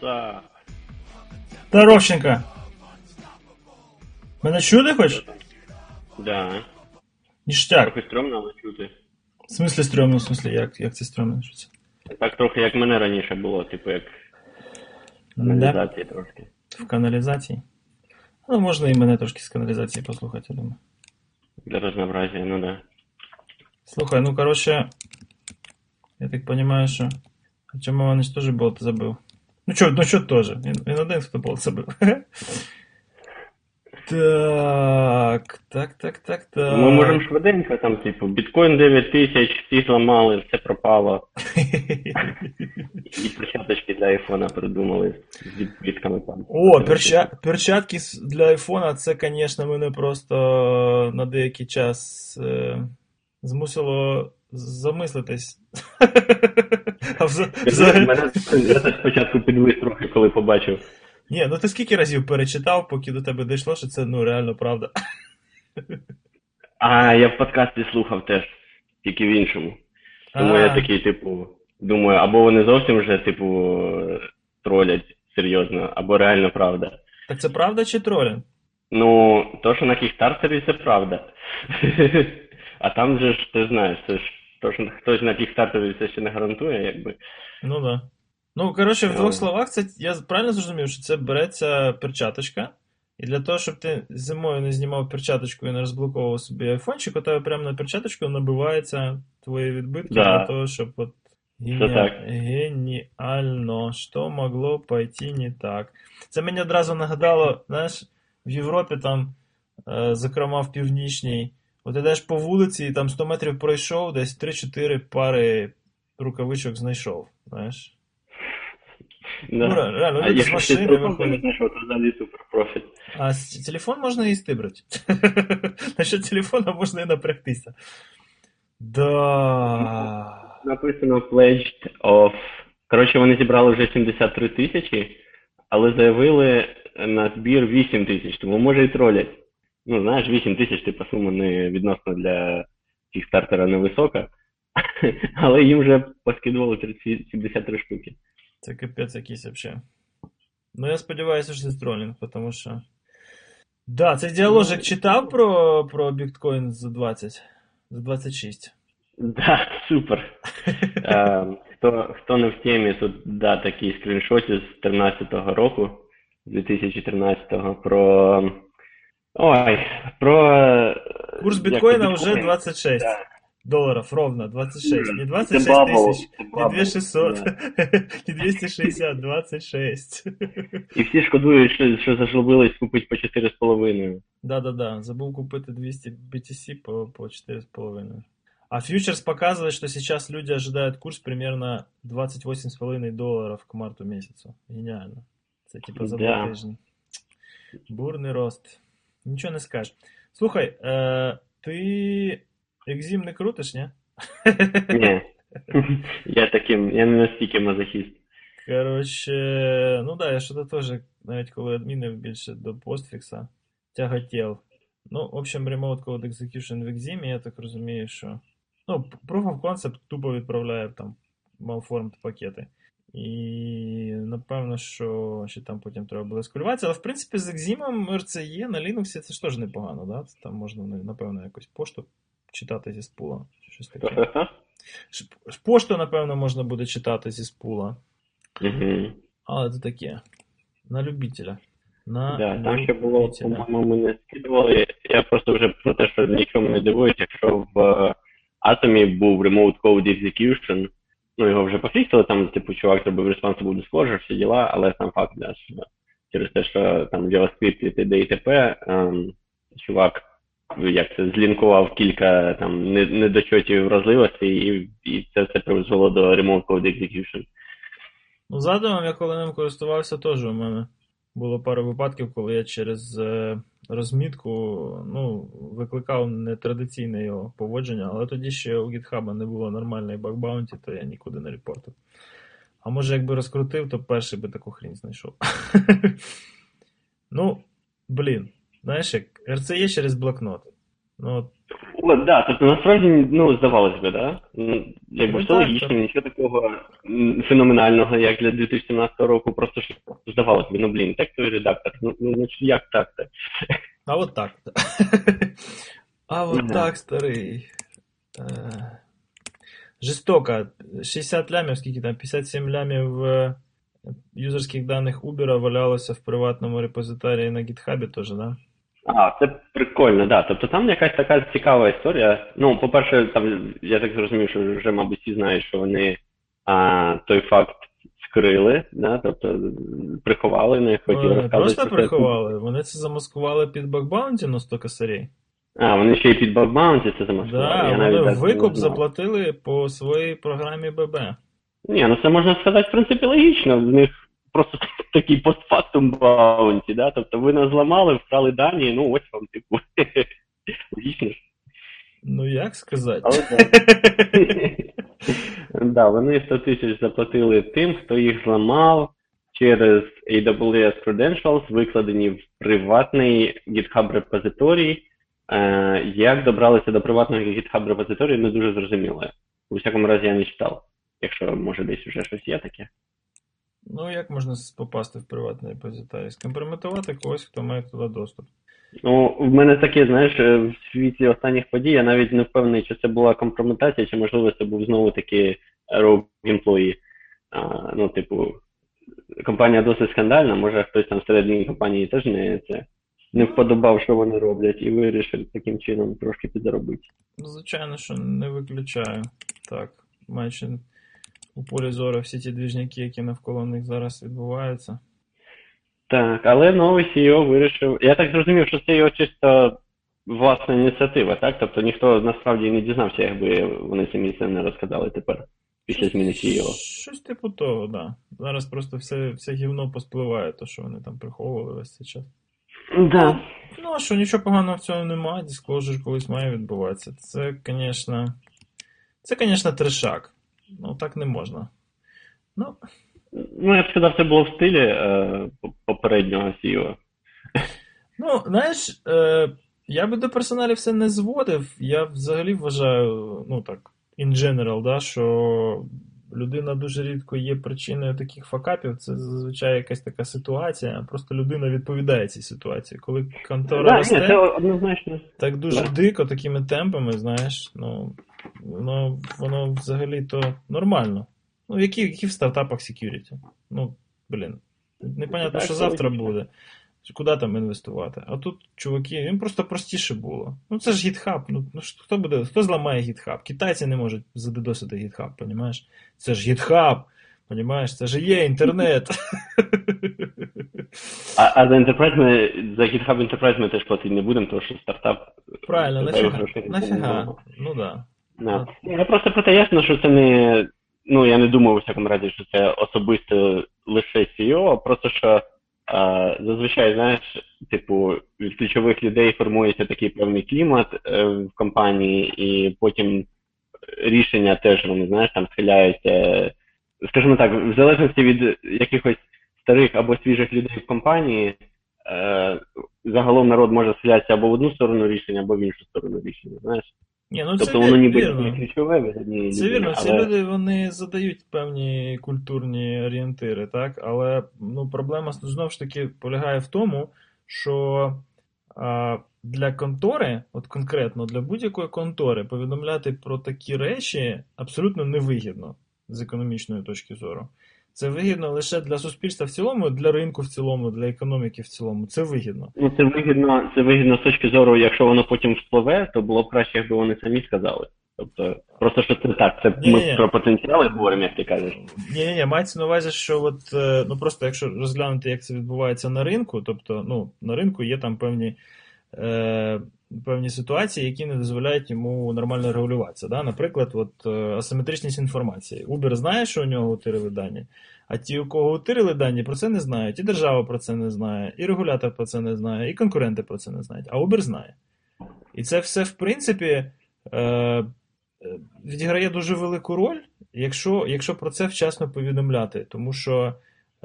Са. Здоровченка. Мене чути хоч? Да. Ніштяк. Трохи стрьомно, але чути. В смислі стрьомно, в смислі, як, як це стрьомно? Що це? Так трохи як мене раніше було, типу як Да? каналізації трошки. В каналізації? Ну, можна і мене трошки з каналізації послухати, я думаю. Для разнообразия, ну да. Слухай, ну короче, я так понимаю, що Артем Іванович теж болт забив. Ну чо, ну чо теж? Він, один, болт забив. Так, так, так, так, так. Ми можемо швиденько, там, типу, біткоін 9 тисяч, всі зламали, все пропало. І перчаточки для айфона придумали з відбитками там. О, перча... перчатки для айфона, це, звісно, мене просто на деякий час е... змусило замислитись. А Мене я спочатку підвис трохи, коли побачив. Ні, ну ти скільки разів перечитав, поки до тебе дійшло, що це ну реально правда. А, я в подкасті слухав теж, тільки в іншому. Тому я такий, типу, думаю, або вони зовсім вже, типу, тролять серйозно, або реально правда. Так це правда чи тролінг? Ну, то, що на кікстартері, це правда. А там же ж, ти знаєш, це ж то, що хтось на кікстартері це ще не гарантує, якби. Ну да. Ну, коротше, в двох словах, це я правильно зрозумів, що це береться перчаточка. І для того, щоб ти зимою не знімав перчаточку і не розблоковував собі айфончик, у тебе прямо на перчаточку набиваються твої відбитки Да. для того, щоб от так. геніально, що могло пойти не так. Це мені одразу нагадало, знаєш, в Європі там, е, зокрема в Північній, от ідеш по вулиці і там 100 метрів пройшов, десь 3-4 пари рукавичок знайшов, знаєш. Ну, Да. ре- реально, А люди з машини телефон виходять. А телефон можна і стибрати. Насчет телефона можна і напрягтися. Да. Написано pledged of. Коротше, вони зібрали вже 73 тисячі, але заявили на збір 8 тисяч, тому може і тролять. Ну, знаєш, 8 тисяч, типу, сума не відносно для кікстартера невисока, але їм вже поскидували 73 штуки. Це капець якийсь вообще. Ну, я сподіваюся, що це тролінг, тому що. Да, цей діаложик читав про, про біткоін за 20, за 26. Да, супер. Е, хто, хто не в темі, тут да, такі скріншоти з 13-го року, 2013-го, про. Ой, про. е, Курс як біткоїна біткоін. вже 26 Да. доларів, ровно 26. Не Це 26 бабл, тисяч, це не бабл, 2600, да. не 260, 26. І всі шкодують, що, що зажлобились купити по 4,5. Да-да-да, забыл купить 200 BTC по, по 4,5. А фьючерс показывает, что сейчас люди ожидают курс примерно 28,5 долларов к марту месяцу. Гениально. Это типа за Да. два тижні. Бурний рост. Нічого не скажеш. Слухай, е, ти екзім не крутиш, ні? Ні. Я таким, я не настільки мазохіст. Коротше, ну да, я що-то теж, навіть коли адмінив більше до постфікса, тяготів. Ну, в общем, Remote Code Execution в Exim, я так розумію, що. Ну, Proof of Concept тупо відправляє там malformed пакети. І напевно, що ще там потім треба буде скалюватися. Але в принципі з Exim RCE на Linux це ж теж непогано, да? Там можна, напевно, якось пошту читати зі спула. Чи щось таке. Пошту, напевно, можна буде читати зі спула. Але це таке. На любителя. На Да, там ще було, по-моєму, ми не скидували. Я просто вже про те, що нічому не дивуюсь, якщо в е, Атомі був Remote Code Execution, ну його вже пофіксили, там, типу, чувак зробив responsible disclosure, всі діла, але сам факт, да, що через те, що там в JavaScript і т.д. і т.п., ем, чувак як це, злінкував кілька там недочотів вразливостей, і, і це все призвело до Remote Code Execution. Ну, задумом, я коли ним користувався, теж у мене було пару випадків, коли я через е, розмітку ну, викликав нетрадиційне його поводження, але тоді ще у GitHub не було нормальної баг-баунті, то я нікуди не репортив. А може, якби розкрутив, то перший би таку хрінь знайшов. ну, блін, знаєш як, RCE через блокнот. Ну, от да, тобто насправді, ну, здавалось би, да? Ну, Якби Ну, все логічно, нічого такого феноменального, як для 2017 року, просто ж здавалось би, ну блін, текстовий редактор, ну, ну ну, як так то А от так. А от так, старий. Е, Жестоко. 60 лямів, скільки там, 57 лямів е, юзерських даних Uber валялося в приватному репозиторії на GitHub теж, да? А, це прикольно, да. Тобто там якась така цікава історія. Ну, по-перше, там я так зрозумів, що вже, мабуть, всі знають, що вони а, той факт скрили, да, тобто приховали, не хотіли розказувати. просто про це. приховали, вони це замаскували під бакбаунті на 100 косарей. А, вони ще й під бакбаунті це замаскували. Да, я навіть вони так не викуп заплатили по своїй програмі ББ. Ні, ну це можна сказати, в принципі, логічно. В них просто такий постфактум баунті, да? Тобто ви нас зламали, вкрали дані, ну ось вам, типу. Логічно. Ну як сказати? Але Да, вони 100 тисяч заплатили тим, хто їх зламав через AWS Credentials, викладені в приватний GitHub репозиторій. Е, як добралися до приватного GitHub репозиторію, не дуже зрозуміло. У всякому разі, я не читав. Якщо може десь вже щось є таке. Ну як можна попасти в приватний репозиторій? Скомпрометувати когось, хто має туди доступ. Ну, в мене таке, знаєш, е, в світлі останніх подій, я навіть не впевнений, чи це була компрометація, чи можливо це був знову таки rogue employee. А, ну, типу, компанія досить скандальна, може хтось там всередині компанії теж не це не вподобав, що вони роблять, і вирішив таким чином трошки підзаробити. Ну, звичайно, що не виключаю. Так, майже у полі зору всі ті двіжняки, які навколо них зараз відбуваються. Так, але новий CEO вирішив. Я так зрозумів, що це його чисто власна ініціатива, так? Тобто ніхто насправді не дізнався, якби вони самі це не розказали тепер після зміни CEO. Щось типу того, так. Да. Зараз просто все, все гівно поспливає, то, що вони там приховували весь цей час. Да. Ну, а що, нічого поганого в цьому немає, Disclosure колись має відбуватися. Це, звісно, це, звісно, трешак. Ну, так не можна. Ну, Ну, я б сказав, це було в стилі е, попереднього CEO. Ну, знаєш, е, я би до персоналів все не зводив. Я взагалі вважаю, ну так, in general, да, що людина дуже рідко є причиною таких факапів. Це зазвичай якась така ситуація. Просто людина відповідає цій ситуації. Коли контора Да, росте, ні, це однозначно. так дуже да. дико, такими темпами, знаєш, ну, воно, воно взагалі то нормально. Ну, які, які в стартапах security? Ну, блін, непонятно, що завтра буде. Куди там інвестувати? А тут, чуваки, їм просто простіше було. Ну це ж GitHub. Ну, ну хто буде, хто зламає GitHub? Китайці не можуть задедосити GitHub, понімаєш? Це ж GitHub, понімаєш? Це ж є інтернет. А, а за Enterprise ми, за GitHub Enterprise ми теж платити не будемо, тому що стартап. Правильно, нафіга? Нафіга? Ну да. Да. Я просто про те ясно, що це не. Ну, я не думав у всякому разі, що це особисто лише CEO, а просто що а, зазвичай, знаєш, типу, від ключових людей формується такий певний клімат е, в компанії, і потім рішення теж вони, знаєш, там схиляються. Скажімо так, в залежності від якихось старих або свіжих людей в компанії, е, загалом народ може схилятися або в одну сторону рішення, або в іншу сторону рішення. Знаєш? Ні, ну це Тобто воно ніби вірно. не ключове від Це вірно, ці але- люди вони задають певні культурні орієнтири, так? Але ну, проблема знову ж таки полягає в тому, що а, для контори, от конкретно для будь-якої контори, повідомляти про такі речі абсолютно невигідно з економічної точки зору. Це вигідно лише для суспільства в цілому, для ринку в цілому, для економіки в цілому. Це вигідно. Ну, це вигідно, це вигідно з точки зору, якщо воно потім вспливе, то було б краще, якби вони самі сказали. Тобто, просто що це так, це Ні-ні. ми про потенціали говоримо, як ти кажеш. Ні, ні, ні, мається на увазі, що от, е, ну просто якщо розглянути, як це відбувається на ринку, тобто ну, на ринку є там певні, е, певні ситуації, які не дозволяють йому нормально регулюватися. Да? Наприклад, от, е, асиметричність інформації. Uber знає, що у нього утирили дані, а ті, у кого утирили дані, про це не знають, і держава про це не знає, і регулятор про це не знає, і конкуренти про це не знають, а Uber знає. І це все, в принципі, е, е, відіграє дуже велику роль, якщо, якщо про це вчасно повідомляти, тому що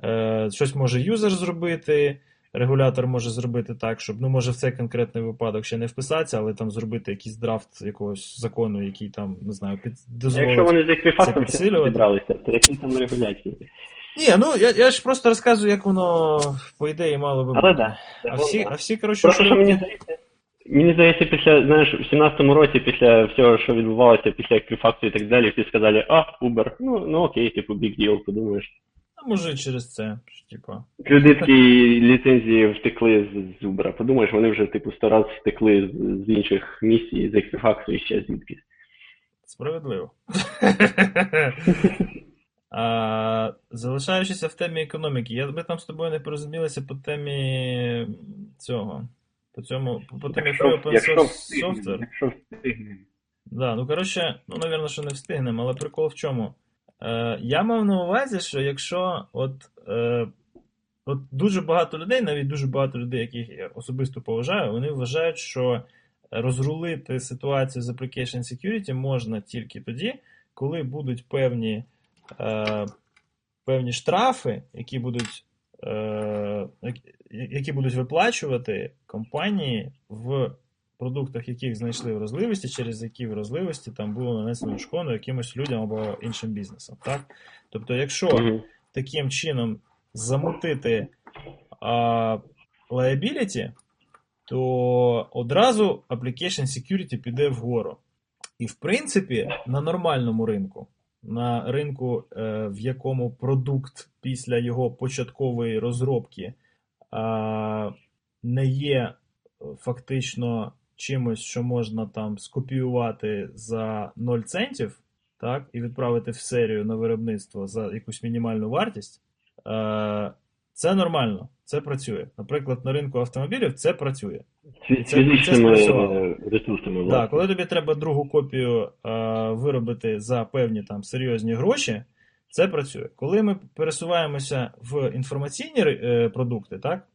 е, щось може юзер зробити, регулятор може зробити так, щоб, ну, може, в цей конкретний випадок ще не вписатися, але там зробити якийсь драфт якогось закону, який там, не знаю, під дозволить. Якщо вони з еквіфактом підсилювати. зібралися, то які там регуляції? Ні, ну я, я ж просто розказую, як воно по ідеї мало би бути. Але да. А всі, а всі коротше, Просто що мені здається, мені здається, після, знаєш, в 17-му році, після всього, що відбувалося, після еквіфакту і так далі, всі сказали, а, Uber, ну, ну окей, типу, big deal, подумаєш. Може через це, що, типа. Кредитки ліцензії втекли з, з Uber. Подумаєш, вони вже, типу, сто раз втекли з, інших місій, з еквіфакту і ще звідки. Справедливо. а, залишаючися в темі економіки, я, ми там з тобою не порозумілися по темі цього. По цьому, по, по темі free open source software. якщо встигнемо. Да, ну коротше, ну, напевно, що не встигнемо, але прикол в чому? Е, я мав на увазі, що якщо от, е, от дуже багато людей, навіть дуже багато людей, яких я особисто поважаю, вони вважають, що розрулити ситуацію з application security можна тільки тоді, коли будуть певні, е, певні штрафи, які будуть, які будуть виплачувати компанії в продуктах, яких знайшли вразливості, через які вразливості там було нанесено шкоду якимось людям або іншим бізнесам. Так? Тобто, якщо таким чином замутити а, liability, то одразу application security піде вгору. І в принципі, на нормальному ринку, на ринку, е, в якому продукт після його початкової розробки не є е, фактично чимось, що можна там скопіювати за 0 центів, так, і відправити в серію на виробництво за якусь мінімальну вартість, е, це нормально, це працює. Наприклад, на ринку автомобілів це працює. Це фізичними спрацювало. е, ресурсами. Так, власне. коли тобі треба другу копію е, виробити за певні там серйозні гроші, це працює. Коли ми пересуваємося в інформаційні е, продукти, так,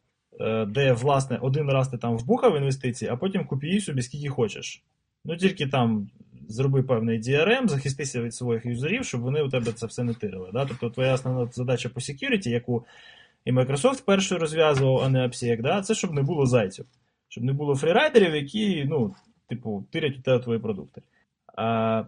де, власне, один раз ти там вбухав інвестиції, а потім копіюй собі скільки хочеш. Ну тільки там зроби певний DRM, захистися від своїх юзерів, щоб вони у тебе це все не тирили. Да? Тобто твоя основна задача по security, яку і Microsoft першою розв'язував, а не AppSec, да? це щоб не було зайців. Щоб не було фрірайдерів, які, ну, типу, тирять у тебе твої продукти. А,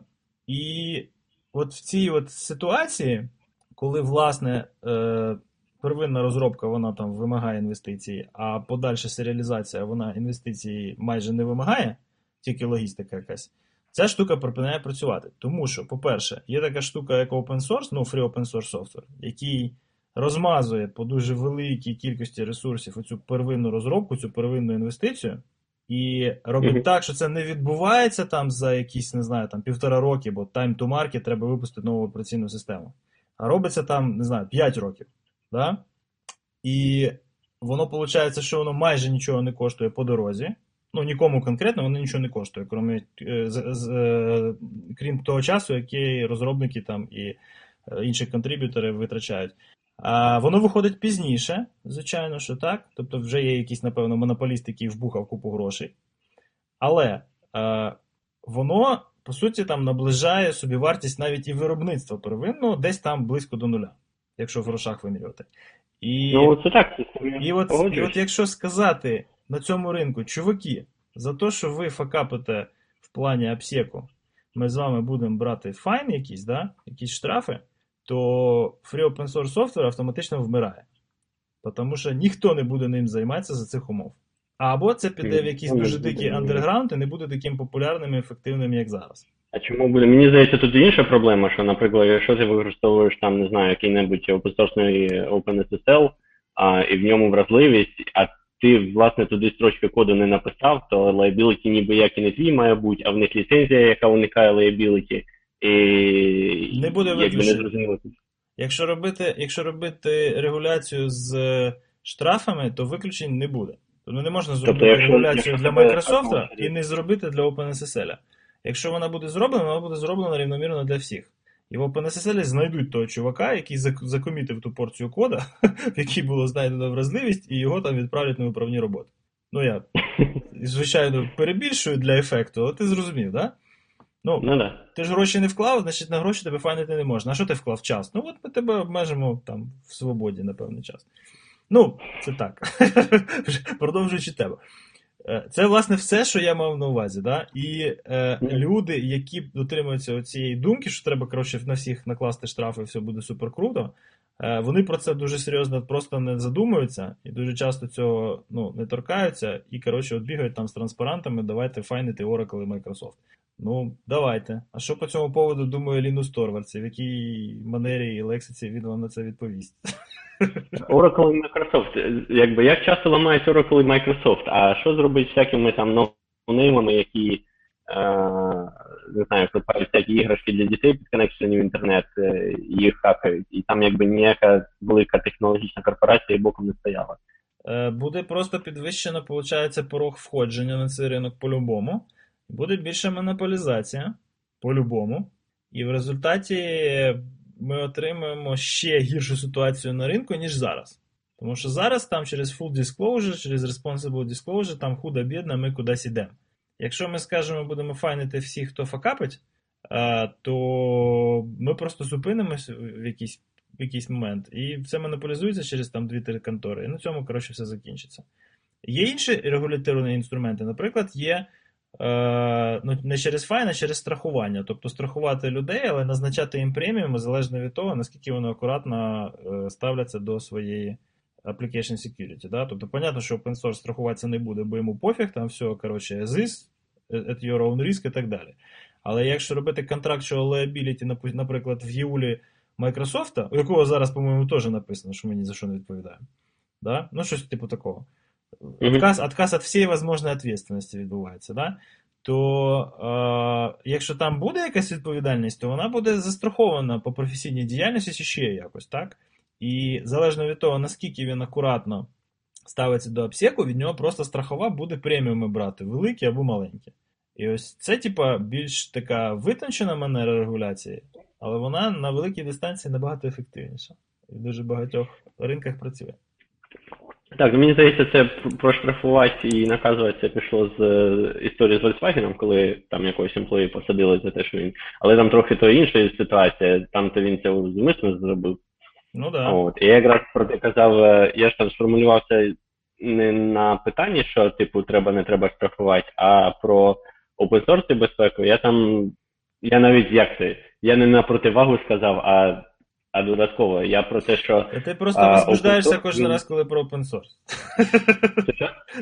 і от в цій от ситуації, коли, власне, е, первинна розробка вона там вимагає інвестицій, а подальша серіалізація вона інвестицій майже не вимагає, тільки логістика якась. Ця штука припиняє працювати. Тому що, по-перше, є така штука, як open source, ну, free open source software, який розмазує по дуже великій кількості ресурсів оцю первинну розробку, цю первинну інвестицію, і робить Мгм. так, що це не відбувається там за якісь, не знаю, там півтора роки, бо time to market треба випустити нову операційну систему. А робиться там, не знаю, 5 років. Да? І воно виходить, що воно майже нічого не коштує по дорозі. Ну, нікому конкретно воно нічого не коштує, крім, е, е, крім того часу, який розробники там і е, інші контриб'ютори витрачають. А воно виходить пізніше, звичайно, що так. Тобто вже є якийсь, напевно, монополіст, який вбухав купу грошей. Але е, воно, по суті, там наближає собі вартість навіть і виробництва первинного десь там близько до нуля, якщо в грошах вимірювати. І... Ну, це так, це І от, і от якщо сказати на цьому ринку, чуваки, за те, що ви факапите в плані апсеку, ми з вами будемо брати файн якісь, да? якісь штрафи, то free open source software автоматично вмирає. Тому що ніхто не буде ним займатися за цих умов. Або це піде в якийсь дуже дикий андерграунд і не буде таким популярним і ефективним, як зараз. А чому буде? Мені здається, тут інша проблема, що, наприклад, якщо ти використовуєш там, не знаю, який-небудь open-source OpenSSL, а, і в ньому вразливість, а ти, власне, туди строчки коду не написав, то liability ніби як і не твій має бути, а в них ліцензія, яка уникає liability, і Не буде зрозуміло. Якщо робити, якщо робити регуляцію з е, штрафами, то виключень не буде. Тобто не можна зробити якщо- регуляцію якщо для Microsoft і не зробити для OpenSSL. Якщо вона буде зроблена, вона буде зроблена рівномірно для всіх. І в OpenSSL знайдуть того чувака, який закомітив ту порцію кода, в якій було знайдено вразливість, і його там відправлять на виправні роботи. Ну я, звичайно, перебільшую для ефекту, але ти зрозумів, так? Да? Ну, Ну да. ти ж гроші не вклав, значить на гроші тебе файнити не можна. А що ти вклав час? Ну от ми тебе обмежимо там в свободі на певний час. Ну, це так. Продовжуючи тему. Е, це, власне, все, що я мав на увазі. Да? І е, люди, які дотримуються цієї думки, що треба коротше, на всіх накласти штрафи, і все буде супер круто. Е, вони про це дуже серйозно просто не задумуються і дуже часто цього ну, не торкаються. І коротше, от бігають там з транспарантами, давайте файнити Oracle і Microsoft. Ну, давайте. А що по цьому поводу думає Лінус Торвальдс? В якій манері і лексиці він вам на це відповість? Oracle і Microsoft. Якби як часто ламають Oracle і Microsoft, а що зробить всякими там ноунеймами, які е, не знаю, клепають всякі іграшки для дітей підконекшені в інтернет, е, їх хакають, і там якби ніяка велика технологічна корпорація боком не стояла. Е, буде просто підвищено, виходить, порог входження на цей ринок по-любому. Буде більша монополізація по-любому. І в результаті ми отримуємо ще гіршу ситуацію на ринку, ніж зараз. Тому що зараз там через full disclosure, через responsible disclosure, там худо бідно, ми кудись йдемо. Якщо ми скажемо, будемо файнити всіх, хто факапить, то ми просто зупинимося в якийсь в якийсь момент, і це монополізується через там 2-3 контори. І на цьому, коротше, все закінчиться. Є інші регуляторні інструменти, наприклад, є Е, ну, не через файн, а через страхування. Тобто страхувати людей, але назначати їм преміуми залежно від того, наскільки вони акуратно е, ставляться до своєї application security. Да? Тобто, понятно, що open source страхуватися не буде, бо йому пофіг, там все, коротше, as is, at your own risk і так далі. Але якщо робити contractual liability, наприклад, в Єулі Microsoft, у якого зараз, по-моєму, теж написано, що ми ні за що не відповідаємо. Да? Ну, щось типу такого отказ отказ від всієї можливої відповідальності відбувається, да? то е, якщо там буде якась відповідальність, то вона буде застрахована по професійній діяльності ще якось, так? І залежно від того, наскільки він акуратно ставиться до обсеку, від нього просто страхова буде преміуми брати, великі або маленькі. І ось це, типа, більш така витончена манера регуляції, але вона на великій дистанції набагато ефективніша. І в дуже багатьох ринках працює. Так, ну мені здається, це проштрафувати і наказувати це пішло з е, історії з Volkswagen, коли там якогось емплої посадили за те, що він. Але там трохи то інша ситуація, там то він це зумисно зробив. Ну да. От. І я якраз про те казав, е, я ж там сформулювався не на питанні, що типу треба, не треба штрафувати, а про open source безпеку. Я там, я навіть як це, я не на противагу сказав, а а додатково, я про те, що. Ти просто возбуждаєшся кожен раз, коли про open source.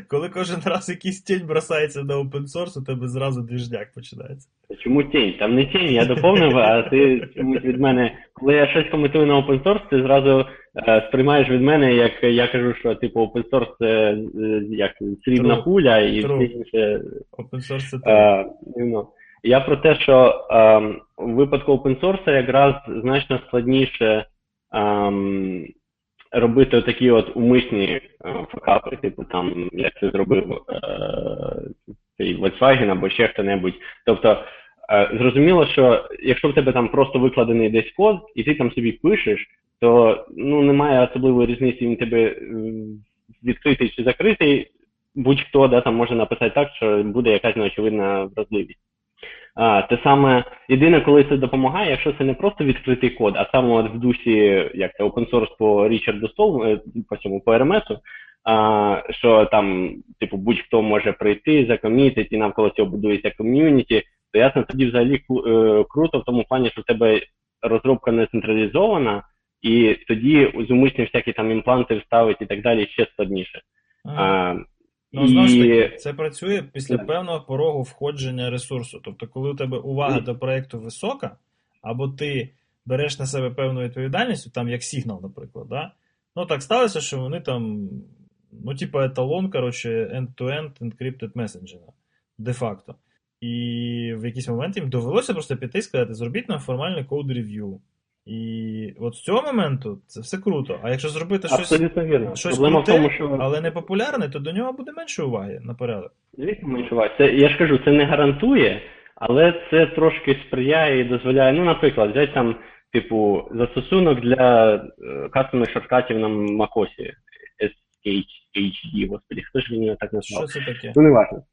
Коли кожен раз якийсь тінь бросається на open source, у тебе зразу двіжняк починається. Чому тінь? Там не тінь, я доповнив, а ти чомусь від мене. Коли я щось коментую на open source, ти зразу е, сприймаєш від мене, як я кажу, що типу open source це е, як срібна пуля і все інше. Open source це. Е, я про те, що ем, у випадку open source якраз значно складніше ем, робити такі от умисні е, факапи, типу там, як це зробив е, Volkswagen або ще хто-небудь. Тобто, е, зрозуміло, що якщо в тебе там просто викладений десь код, і ти там собі пишеш, то ну, немає особливої різниці, він тебе відкритий чи закритий. Будь-хто да, там може написати так, що буде якась неочевидна вразливість. А, Те саме єдине, коли це допомагає, якщо це не просто відкритий код, а саме от в дусі як це open source по Річарду Стол, е, по цьому по RMS, а, що там, типу, будь-хто може прийти, закомітити, і навколо цього будується ком'юніті, то ясно, тоді взагалі е, круто в тому плані, що в тебе розробка не централізована, і тоді зумисні всякі там імпланти вставити і так далі ще складніше. А, Ну, знову ж таки, це працює після певного порогу входження ресурсу. Тобто, коли у тебе увага до проєкту висока, або ти береш на себе певну відповідальність, там як Signal, наприклад, да? ну так сталося, що вони там, ну, типу, еталон, коротше, end-to-end encrypted messenger, де-факто. І в якийсь момент їм довелося просто піти і сказати, зробіть нам формальний код рев'ю. І от з цього моменту це все круто. А якщо зробити щось щось круте, тому, що... але не популярне, то до нього буде менше уваги на порядок. Звісно, менше уваги. Це, я ж кажу, це не гарантує, але це трошки сприяє і дозволяє. Ну, наприклад, взяти там, типу, застосунок для е, кастомних shortcut ів на MacOS. SHD, господи, хто ж він його так назвав? Що це таке? Ну, не важливо.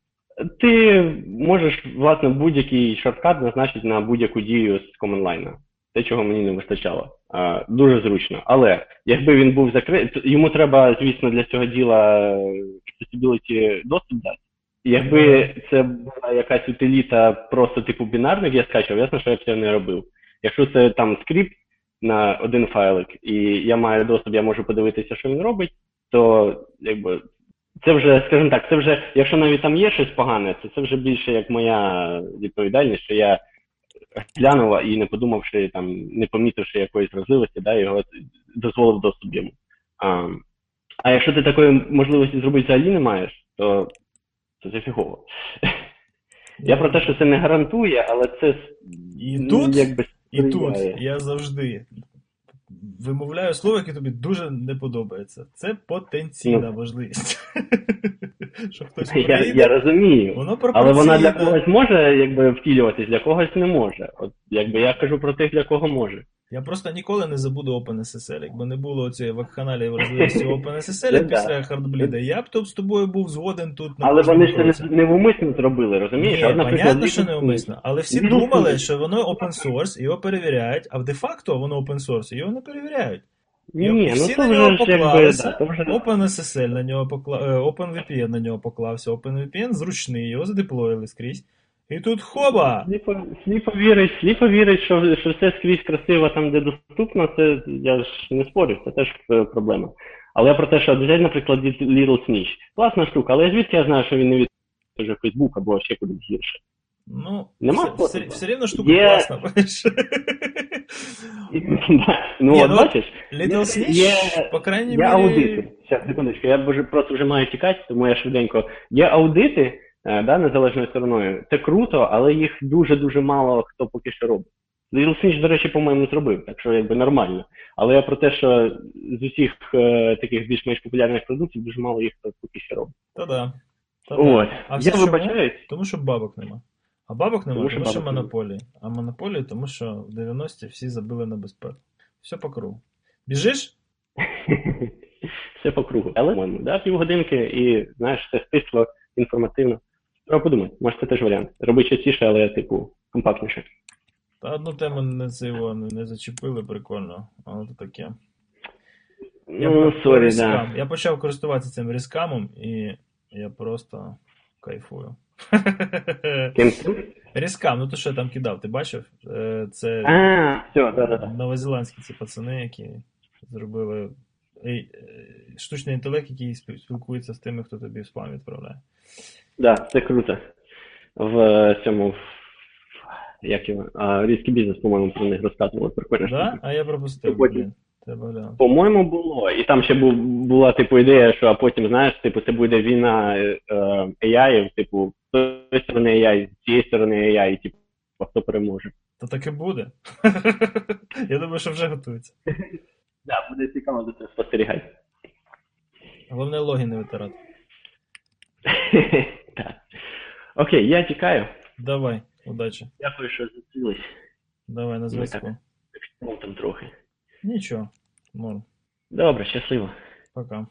Ти можеш, власне, будь-який shortcut назначити на будь-яку дію з command line а. Те, чого мені не вистачало. А, дуже зручно. Але якби він був закритий, йому треба, звісно, для цього діла accessibility доступ дати. Якби це була якась утиліта просто типу бінарних, я скачав, ясно, що я б це не робив. Якщо це там скрипт на один файлик, і я маю доступ, я можу подивитися, що він робить, то якби це вже, скажімо так, це вже, якщо навіть там є щось погане, то це вже більше як моя відповідальність, що я глянув і не подумавши там, не помітивши якоїсь вразливості, да, його дозволив доступ йому. А, а якщо ти такої можливості зробити взагалі не маєш, то це це фігово. Я про те, що це не гарантує, але це І ну, тут, якби І тут я завжди вимовляю слово, яке тобі дуже не подобається. Це потенційна Ну. можливість. Що хтось Я, я розумію. воно Але вона для когось може якби втілюватись, для когось не може. От якби я кажу про тих, для кого може. Я просто ніколи не забуду OpenSSL. Якби не було цієї вакханалії вразливості OpenSSL Ну, після Хардбліда, я б тут з тобою був згоден тут на Але вони ж це не, невмисно зробили, розумієш? Ні, понятно, що неумисно. Але всі думали, що воно open source, його перевіряють, а де-факто воно open source, його не перевіряють. Ні, ні, ну всі то на нього поклалися, да, то вже... OpenSSL на нього покла... е, OpenVPN на нього поклався, OpenVPN зручний, його задеплоїли скрізь. І тут хоба! Сліпо, вірить, сліпо вірить, що, що все скрізь красиво там, де доступно, це я ж не спорю, це теж е, проблема. Але я про те, що взяти, наприклад, Little Snitch. Класна штука, але звідки я знаю, що він не від Facebook або ще кудись гірше. Ну, Нема все, все, все рівно штука Є- класна. Ну, от ну, бачиш, Little Snitch, є- по крайній Є мірі... аудити. Зараз, секундочку, я просто вже маю тікати, тому я швиденько. Є аудити да, незалежною стороною. Це круто, але їх дуже-дуже мало хто поки що робить. Little Snitch, до речі, по-моєму, зробив, так що якби нормально. Але я про те, що з усіх е, таких більш-менш популярних продуктів дуже мало їх хто поки що робить. Та-да. Та-да. От. А все я чому? вибачаюсь. Тому що бабок нема. А бабок нема, тому Тому що, що монополії. А монополії, тому що в 90-ті всі забили на безпеку. Все по кругу. Біжиш? Все по кругу. Але, да, півгодинки і, знаєш, все стисло, інформативно. Треба подумати, може це теж варіант. Роби частіше, але, типу, компактніше. Та одну тему не, це його не, зачепили, прикольно. Але то таке. Я Ну, різкам. да. Я почав користуватися цим різкамом, і я просто кайфую. Різкам, ну то що я там кидав, ти бачив? Е, Це А, все, да-да-да. новозеландські ці пацани, які зробили штучний інтелект, який спілкується з тими, хто тобі в спам відправляє. Да, це круто. В е, цьому, як його, різкий бізнес, по-моєму, про них розказували. Прикольно. Да? А я пропустив, Потім. По-моєму, було. І там ще була, типу, ідея, що а потім, знаєш, типу, це буде війна е, AI, типу, з тої сторони AI, з цієї сторони AI, і, типу, хто переможе. Так і буде. Я думаю, що вже готується. Да, буде цікаво за це спостерігати. Головне логи не витирати. Так. Окей, я тікаю. Давай, удачі. Дякую, що зустрілись. Давай на зв'язку. Ну, там трохи. Нічого. можна. Добре, щасливо. Пока.